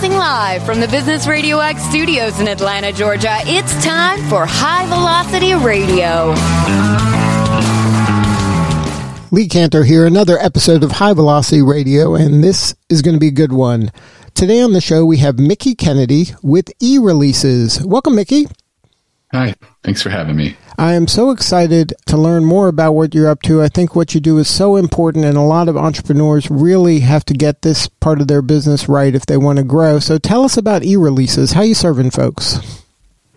Broadcasting live from the Business RadioX studios in Atlanta, Georgia, it's time for High Velocity Radio. Lee Kantor here, another episode of High Velocity Radio, and this is going to be a good one. Today on the show, we have Mickie Kennedy with e releases. Welcome, Mickie. Hi, thanks for having me. I am so excited to learn more about what you're up to. I think what you do is so important, and a lot of entrepreneurs really have to get this part of their business right if they want to grow. So tell us about e releases. How you serving folks?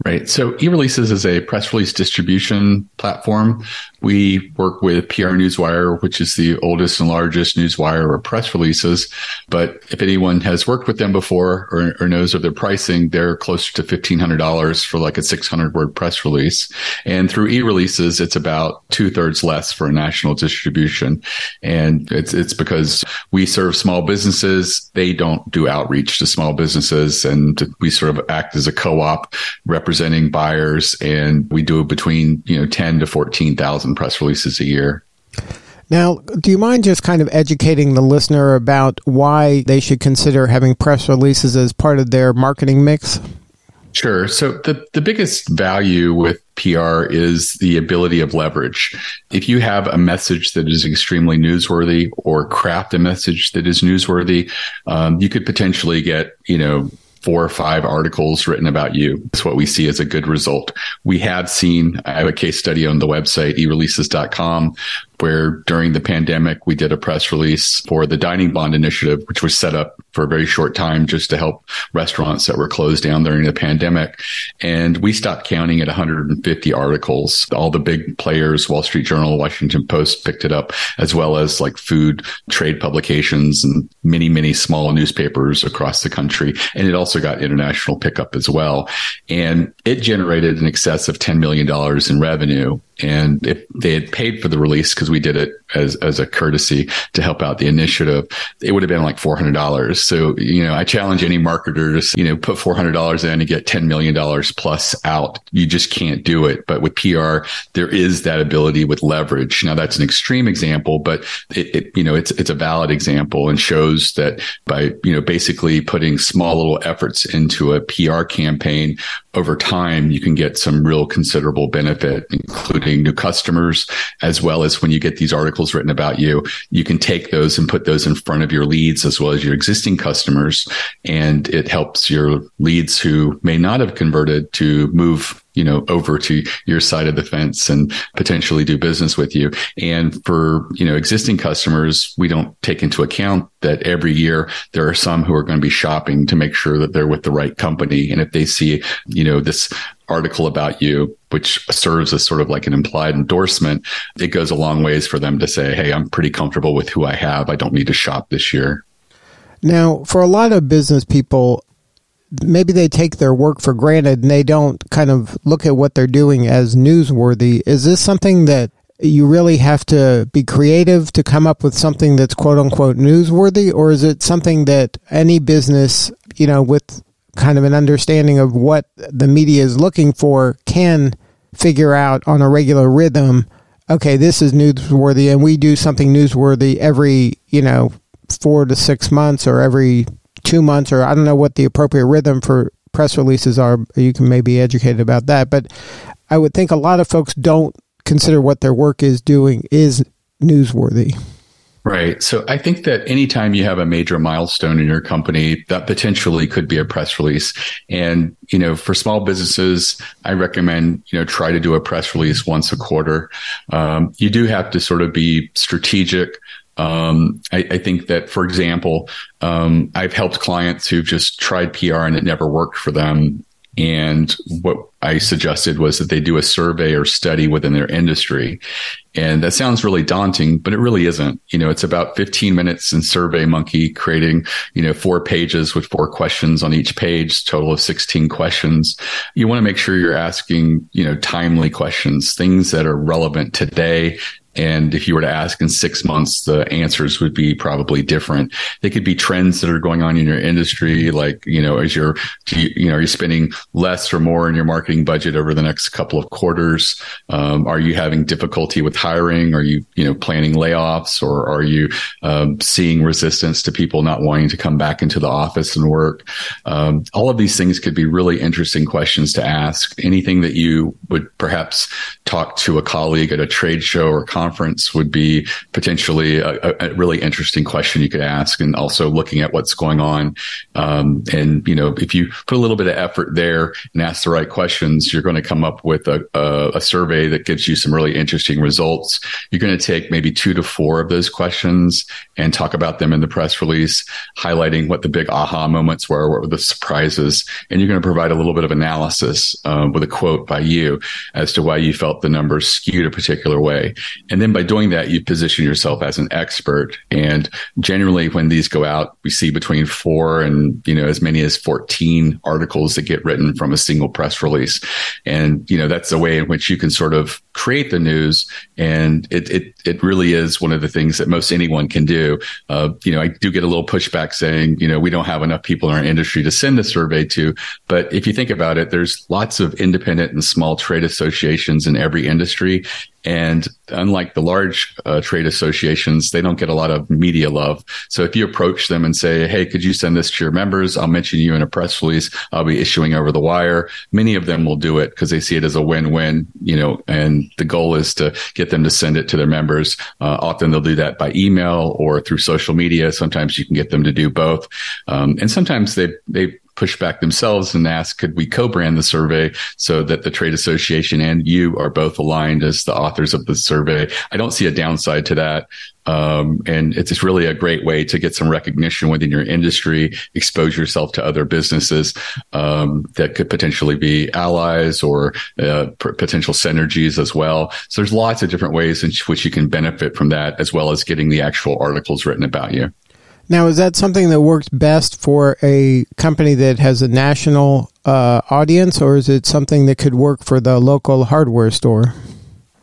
Right. So eReleases is a press release distribution platform. We work with PR Newswire, which is the oldest and largest newswire of press releases. But if anyone has worked with them before or, or knows of their pricing, they're closer to $1,500 for like a 600 word press release. And through eReleases, it's about two thirds less for a national distribution. And it's, it's because we serve small businesses. They don't do outreach to small businesses. And we sort of act as a co-op representing buyers. And we do between, you know, 10 to 14,000 press releases a year. Now, do you mind just kind of educating the listener about why they should consider having press releases as part of their marketing mix? Sure. So the, the biggest value with PR is the ability of leverage. If you have a message that is extremely newsworthy or craft a message that is newsworthy, um, you could potentially get, you know, four or five articles written about you. It's what we see as a good result. We have seen, I have a case study on the website, ereleases.com, where during the pandemic, we did a press release for the Dining Bond Initiative, which was set up for a very short time just to help restaurants that were closed down during the pandemic. And we stopped counting at 150 articles. All the big players, Wall Street Journal, Washington Post picked it up, as well as like food trade publications and many, many small newspapers across the country. And it also got international pickup as well. And it generated in excess of $10 million in revenue and if they had paid for the release because we did it as as a courtesy to help out the initiative, it would have been like four hundred dollars. So you know, I challenge any marketers, you know, put four hundred dollars in and get ten million dollars plus out. You just can't do it. But with PR, there is that ability with leverage. Now that's an extreme example, but it, it you know it's it's a valid example and shows that by you know basically putting small little efforts into a PR campaign over time, you can get some real considerable benefit, including new customers, as well as when you get these articles written about you, you can take those and put those in front of your leads as well as your existing customers. And it helps your leads who may not have converted to move you know, over to your side of the fence and potentially do business with you. And for, you know, existing customers, we don't take into account that every year there are some who are going to be shopping to make sure that they're with the right company. And if they see, you know, this article about you, which serves as sort of like an implied endorsement, it goes a long ways for them to say, Hey, I'm pretty comfortable with who I have. I don't need to shop this year. Now, for a lot of business people, maybe they take their work for granted and they don't kind of look at what they're doing as newsworthy. Is this something that you really have to be creative to come up with something that's quote unquote newsworthy, or is it something that any business, you know, with kind of an understanding of what the media is looking for can figure out on a regular rhythm okay this is newsworthy and we do something newsworthy every you know four to six months or every two months or i don't know what the appropriate rhythm for press releases are you can maybe educate about that but i would think a lot of folks don't consider what their work is doing is newsworthy Right. So I think that anytime you have a major milestone in your company, that potentially could be a press release. And, you know, for small businesses, I recommend, you know, try to do a press release once a quarter. Um, you do have to sort of be strategic. Um, I, I, think that, for example, um, I've helped clients who've just tried PR and it never worked for them. And what I suggested was that they do a survey or study within their industry. And that sounds really daunting, but it really isn't. You know, it's about 15 minutes in SurveyMonkey creating, you know, four pages with four questions on each page, total of 16 questions. You want to make sure you're asking, you know, timely questions, things that are relevant today And if you were to ask in six months, the answers would be probably different. They could be trends that are going on in your industry. Like, you know, as you're, you know, are you spending less or more in your marketing budget over the next couple of quarters? Um, are you having difficulty with hiring? Are you, you know, planning layoffs or are you um, seeing resistance to people not wanting to come back into the office and work? Um, all of these things could be really interesting questions to ask. Anything that you would perhaps talk to a colleague at a trade show or conference would be potentially a, a really interesting question you could ask. And also looking at what's going on. Um, and, you know, if you put a little bit of effort there and ask the right questions, you're going to come up with a, a, a survey that gives you some really interesting results. You're going to take maybe two to four of those questions and talk about them in the press release, highlighting what the big aha moments were, what were the surprises. And you're going to provide a little bit of analysis uh, with a quote by you as to why you felt the numbers skewed a particular way. And then by doing that, you position yourself as an expert. And generally, when these go out, we see between four and, you know, as many as 14 articles that get written from a single press release. And, you know, that's the way in which you can sort of create the news. And it, it, it really is one of the things that most anyone can do. Uh, you know, I do get a little pushback saying, you know, we don't have enough people in our industry to send the survey to. But if you think about it, there's lots of independent and small trade associations in every industry. And unlike the large uh, trade associations, they don't get a lot of media love. So if you approach them and say, Hey, could you send this to your members? I'll mention you in a press release. I'll be issuing over the wire. Many of them will do it because they see it as a win-win, you know, and the goal is to get them to send it to their members. Uh, often they'll do that by email or through social media. Sometimes you can get them to do both. Um, and sometimes they, they push back themselves and ask, could we co-brand the survey so that the trade association and you are both aligned as the authors of the survey? I don't see a downside to that. Um, and it's really a great way to get some recognition within your industry, expose yourself to other businesses um, that could potentially be allies or uh, p- potential synergies as well. So there's lots of different ways in which you can benefit from that, as well as getting the actual articles written about you. Now, is that something that works best for a company that has a national uh, audience, or is it something that could work for the local hardware store?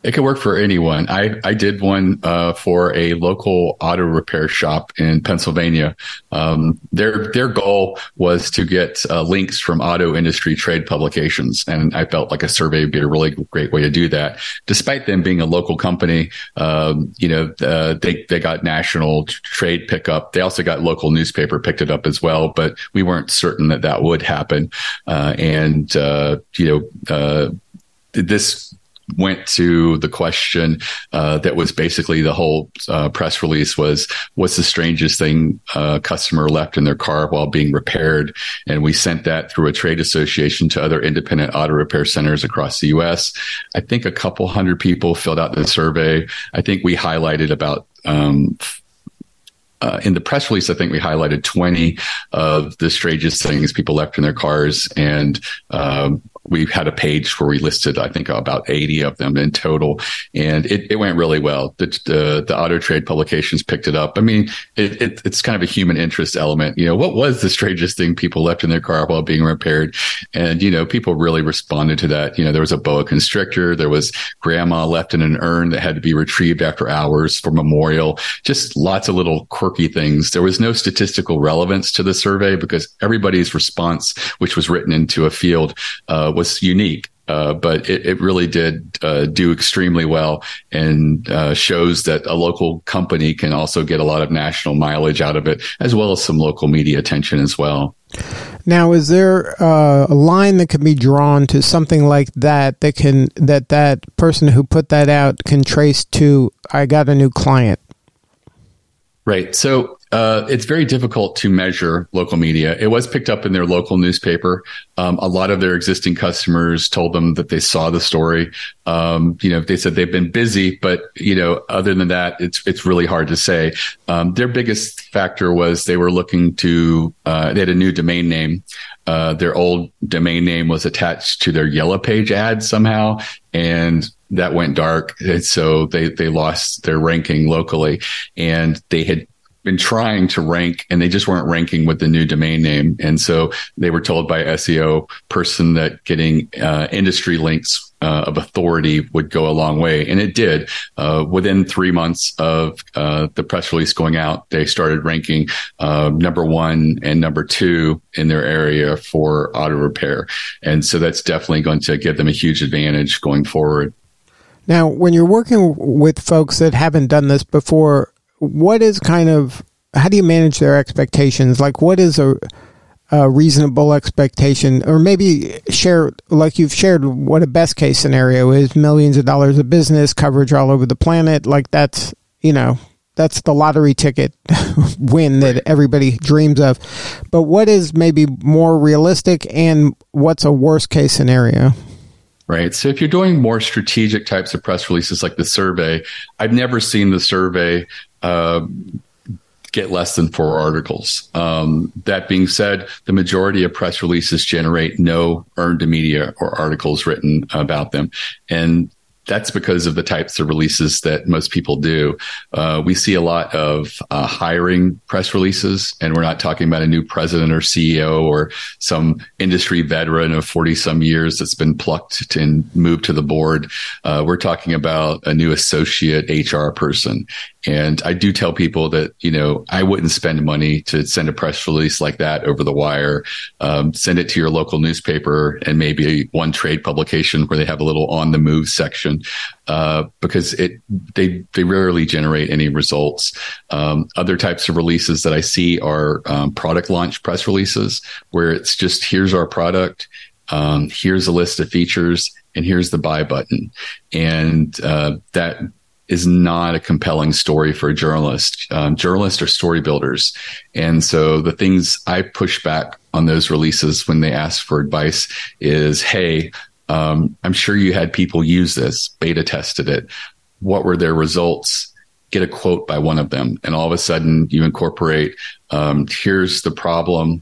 It could work for anyone. I, I did one uh, for a local auto repair shop in Pennsylvania. Um, their their goal was to get uh, links from auto industry trade publications, and I felt like a survey would be a really great way to do that. Despite them being a local company, um, you know, uh, they they got national trade pickup. They also got local newspaper picked it up as well, but we weren't certain that that would happen. Uh, and uh, you know, uh, this went to the question uh, that was basically the whole uh, press release was what's the strangest thing a customer left in their car while being repaired and we sent that through a trade association to other independent auto repair centers across the us i think a couple hundred people filled out the survey i think we highlighted about um, uh, in the press release, I think we highlighted 20 of the strangest things people left in their cars. And um, we had a page where we listed, I think, about 80 of them in total, and it, it went really well. The, the, the auto trade publications picked it up. I mean, it, it, it's kind of a human interest element. You know, what was the strangest thing people left in their car while being repaired? And you know, people really responded to that. You know, there was a boa constrictor, there was grandma left in an urn that had to be retrieved after hours for memorial. Just lots of little quirky things. There was no statistical relevance to the survey because everybody's response, which was written into a field. Uh, was unique. Uh, but it, it, really did uh, do extremely well and uh, shows that a local company can also get a lot of national mileage out of it, as well as some local media attention as well. Now, is there uh, a line that can be drawn to something like that that can that that person who put that out can trace to? I got a new client. Right. So uh, it's very difficult to measure local media. It was picked up in their local newspaper. Um, a lot of their existing customers told them that they saw the story. Um, you know, they said they've been busy, but you know, other than that, it's it's really hard to say. Um, their biggest factor was they were looking to uh, they had a new domain name. Uh, their old domain name was attached to their yellow page ad somehow, and that went dark. And so they they lost their ranking locally, and they had been trying to rank and they just weren't ranking with the new domain name. And so they were told by SEO person that getting uh, industry links uh, of authority would go a long way. And it did. Uh, within three months of uh, the press release going out, they started ranking uh, number one and number two in their area for auto repair. And so that's definitely going to give them a huge advantage going forward. Now, when you're working with folks that haven't done this before, what is kind of how do you manage their expectations? Like, what is a a reasonable expectation, or maybe share, like you've shared, what a best case scenario is millions of dollars of business coverage all over the planet. Like that's, you know, that's the lottery ticket win that everybody dreams of. But what is maybe more realistic and what's a worst case scenario? Right. So if you're doing more strategic types of press releases like the survey, I've never seen the survey uh, get less than four articles. Um, that being said, the majority of press releases generate no earned media or articles written about them. And that's because of the types of releases that most people do. Uh, we see a lot of uh, hiring press releases, and we're not talking about a new president or CEO or some industry veteran of 40 some years that's been plucked and moved to the board. Uh, we're talking about a new associate HR person. And I do tell people that, you know, I wouldn't spend money to send a press release like that over the wire. Um, send it to your local newspaper and maybe one trade publication where they have a little on the move section, uh, because it, they, they rarely generate any results. Um, other types of releases that I see are um, product launch press releases where it's just, here's our product. Um, here's a list of features and here's the buy button. And, uh, that, is not a compelling story for a journalist. Um, journalists are story builders. And so the things I push back on those releases when they ask for advice is, Hey, um, I'm sure you had people use this, beta tested it. What were their results? Get a quote by one of them. And all of a sudden you incorporate, um, here's the problem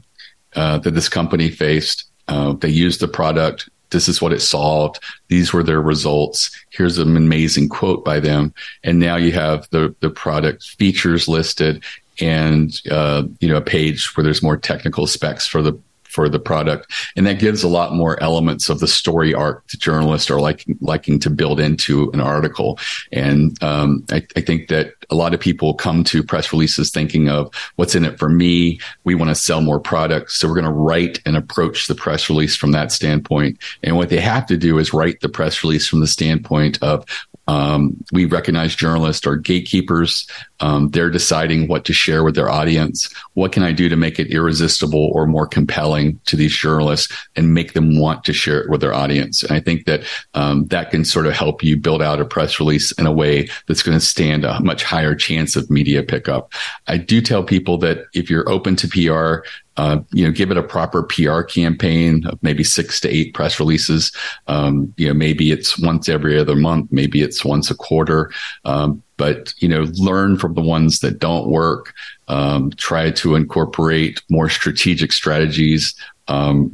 uh, that this company faced. Uh, they used the product this is what it solved. These were their results. Here's an amazing quote by them. And now you have the, the product features listed and, uh, you know, a page where there's more technical specs for the for the product. And that gives a lot more elements of the story arc that journalists are liking, liking to build into an article. And um, I, I, think that a lot of people come to press releases thinking of what's in it for me. We want to sell more products. So we're going to write and approach the press release from that standpoint. And what they have to do is write the press release from the standpoint of um, we recognize journalists are gatekeepers. Um, they're deciding what to share with their audience. What can I do to make it irresistible or more compelling to these journalists and make them want to share it with their audience? And I think that um, that can sort of help you build out a press release in a way that's going to stand a much higher chance of media pickup. I do tell people that if you're open to PR, uh, you know, give it a proper PR campaign of maybe six to eight press releases. Um, you know, maybe it's once every other month, maybe it's once a quarter. Um, but you know, learn from the ones that don't work. Um, try to incorporate more strategic strategies. Um,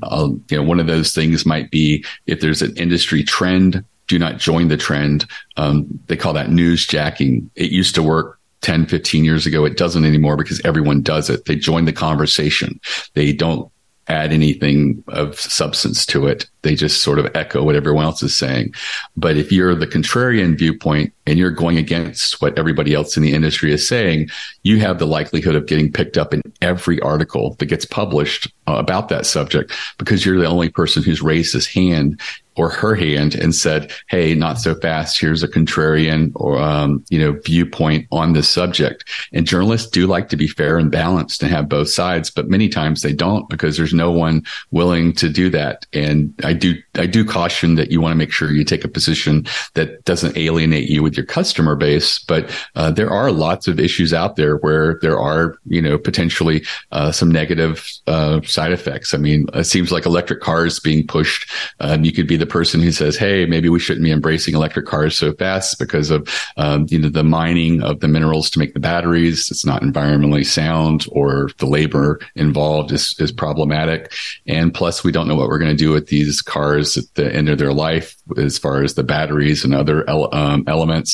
you know, one of those things might be if there's an industry trend do not join the trend. Um, they call that news jacking. It used to work 10, 15 years ago. It doesn't anymore because everyone does it. They join the conversation. They don't add anything of substance to it. They just sort of echo what everyone else is saying. But if you're the contrarian viewpoint and you're going against what everybody else in the industry is saying, you have the likelihood of getting picked up in every article that gets published uh, about that subject because you're the only person who's raised his hand or her hand and said, "Hey, not so fast. Here's a contrarian or um, you know viewpoint on this subject." And journalists do like to be fair and balanced and have both sides, but many times they don't because there's no one willing to do that. And I do I do caution that you want to make sure you take a position that doesn't alienate you with your customer base. But uh, there are lots of issues out there where there are you know potentially uh, some negative uh, side effects. I mean, it seems like electric cars being pushed. Um, you could be the person who says, "Hey, maybe we shouldn't be embracing electric cars so fast because of um, you know the mining of the minerals to make the batteries. It's not environmentally sound, or the labor involved is is problematic. And plus, we don't know what we're going to do with these cars at the end of their life, as far as the batteries and other um, elements."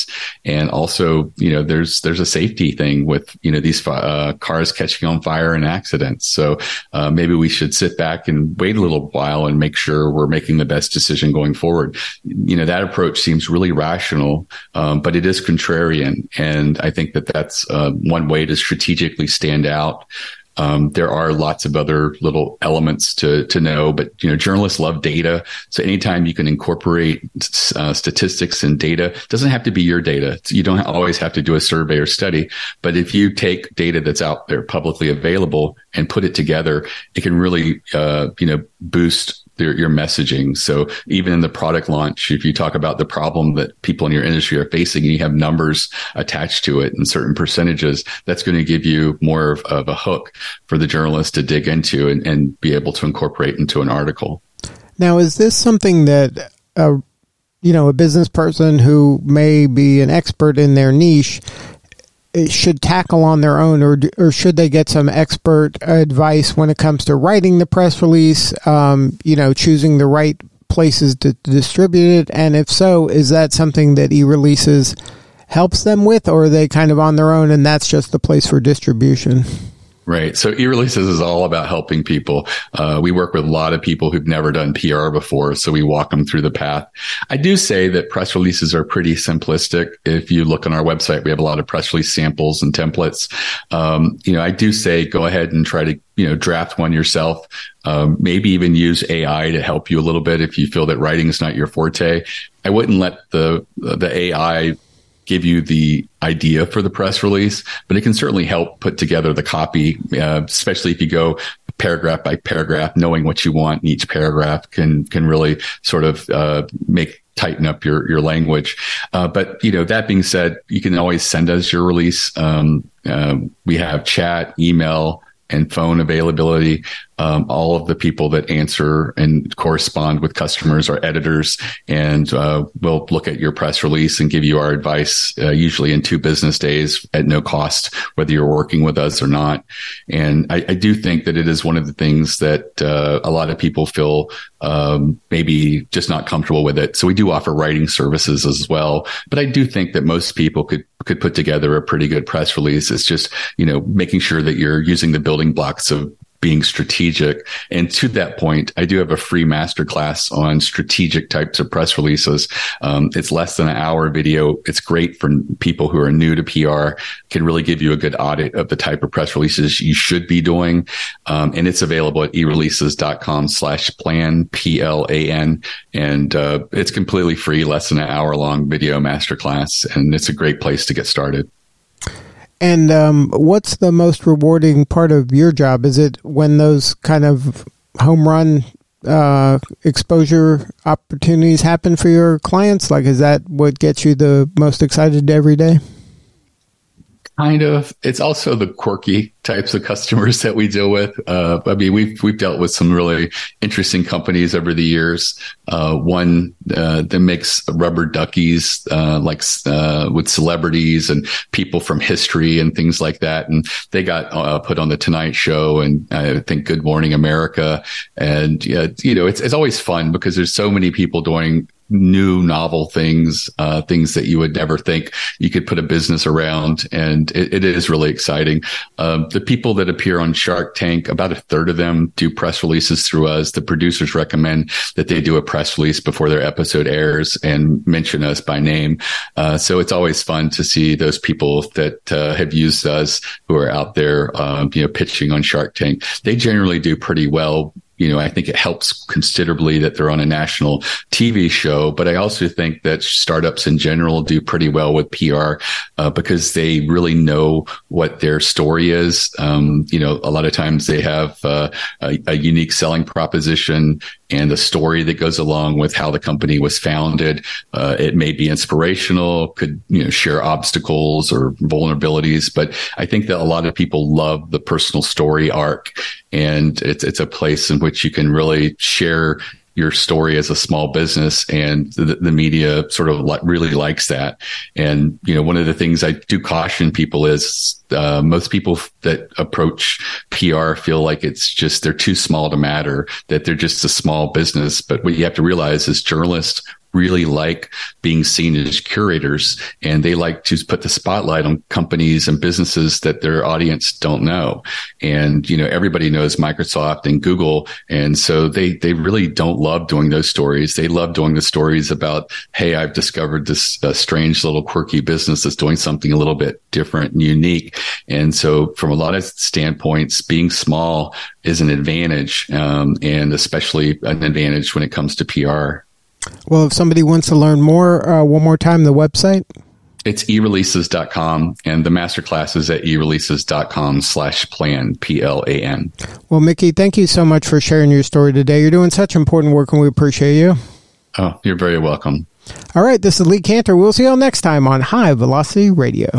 And also, you know, there's, there's a safety thing with, you know, these uh, cars catching on fire and accidents. So uh, maybe we should sit back and wait a little while and make sure we're making the best decision going forward. You know, that approach seems really rational, um, but it is contrarian. And I think that that's uh, one way to strategically stand out. Um, there are lots of other little elements to to know, but you know, journalists love data. So anytime you can incorporate uh, statistics and data, doesn't have to be your data. You don't always have to do a survey or study, but if you take data that's out there publicly available and put it together, it can really uh, you know boost your, your messaging. So even in the product launch, if you talk about the problem that people in your industry are facing and you have numbers attached to it and certain percentages, that's going to give you more of, of a hook for the journalist to dig into and, and, be able to incorporate into an article. Now, is this something that a you know a business person who may be an expert in their niche should tackle on their own, or or should they get some expert advice when it comes to writing the press release? Um, you know, choosing the right places to, to distribute it, and if so, is that something that eReleases helps them with, or are they kind of on their own, and that's just the place for distribution? Right. So eReleases is all about helping people. Uh, we work with a lot of people who've never done PR before. So we walk them through the path. I do say that press releases are pretty simplistic. If you look on our website, we have a lot of press release samples and templates. Um, you know, I do say go ahead and try to, you know, draft one yourself. Um, maybe even use AI to help you a little bit if you feel that writing is not your forte. I wouldn't let the, the AI give you the idea for the press release, but it can certainly help put together the copy, uh, especially if you go paragraph by paragraph, knowing what you want in each paragraph can can really sort of uh, make tighten up your your language. Uh, but you know that being said, you can always send us your release. Um, uh, we have chat, email, and phone availability um, all of the people that answer and correspond with customers are editors, and uh, we'll look at your press release and give you our advice, uh, usually in two business days at no cost, whether you're working with us or not. And I, I do think that it is one of the things that uh, a lot of people feel um, maybe just not comfortable with it. So we do offer writing services as well, but I do think that most people could could put together a pretty good press release. It's just you know making sure that you're using the building blocks of being strategic. And to that point, I do have a free masterclass on strategic types of press releases. Um, it's less than an hour video. It's great for people who are new to PR, can really give you a good audit of the type of press releases you should be doing. Um, and it's available at ereleases.com slash plan, P-L-A-N. And uh, it's completely free, less than an hour long video masterclass. And it's a great place to get started. And um, what's the most rewarding part of your job? Is it when those kind of home run uh, exposure opportunities happen for your clients? Like, is that what gets you the most excited every day? Kind of. It's also the quirky types of customers that we deal with. Uh, I mean, we've we've dealt with some really interesting companies over the years. Uh, one uh, that makes rubber duckies, uh, like uh, with celebrities and people from history and things like that. And they got uh, put on the Tonight Show and I think Good Morning America. And you know, it's it's always fun because there's so many people doing new novel things, uh, things that you would never think you could put a business around. And it, it is really exciting. Um, the people that appear on Shark Tank, about a third of them do press releases through us. The producers recommend that they do a press release before their episode airs and mention us by name. Uh, so it's always fun to see those people that uh, have used us who are out there, um, you know, pitching on Shark Tank. They generally do pretty well you know, I think it helps considerably that they're on a national TV show, but I also think that startups in general do pretty well with PR uh, because they really know what their story is. Um, you know, a lot of times they have uh, a, a, unique selling proposition and a story that goes along with how the company was founded. Uh, it may be inspirational, could you know share obstacles or vulnerabilities, but I think that a lot of people love the personal story arc, and it's it's a place in which you can really share your story as a small business and the, the media sort of li- really likes that. And, you know, one of the things I do caution people is, uh, most people that approach PR feel like it's just, they're too small to matter, that they're just a small business. But what you have to realize is journalists really like being seen as curators and they like to put the spotlight on companies and businesses that their audience don't know. And, you know, everybody knows Microsoft and Google. And so they, they really don't love doing those stories. They love doing the stories about, Hey, I've discovered this uh, strange little quirky business that's doing something a little bit different and unique. And so from a lot of standpoints, being small is an advantage, um, and especially an advantage when it comes to PR. Well, if somebody wants to learn more, uh, one more time, the website? It's ereleases.com and the masterclass is at ereleases.com slash plan, P-L-A-N. Well, Mickie, thank you so much for sharing your story today. You're doing such important work and we appreciate you. Oh, you're very welcome. All right, this is Lee Kantor. We'll see you all next time on High Velocity Radio.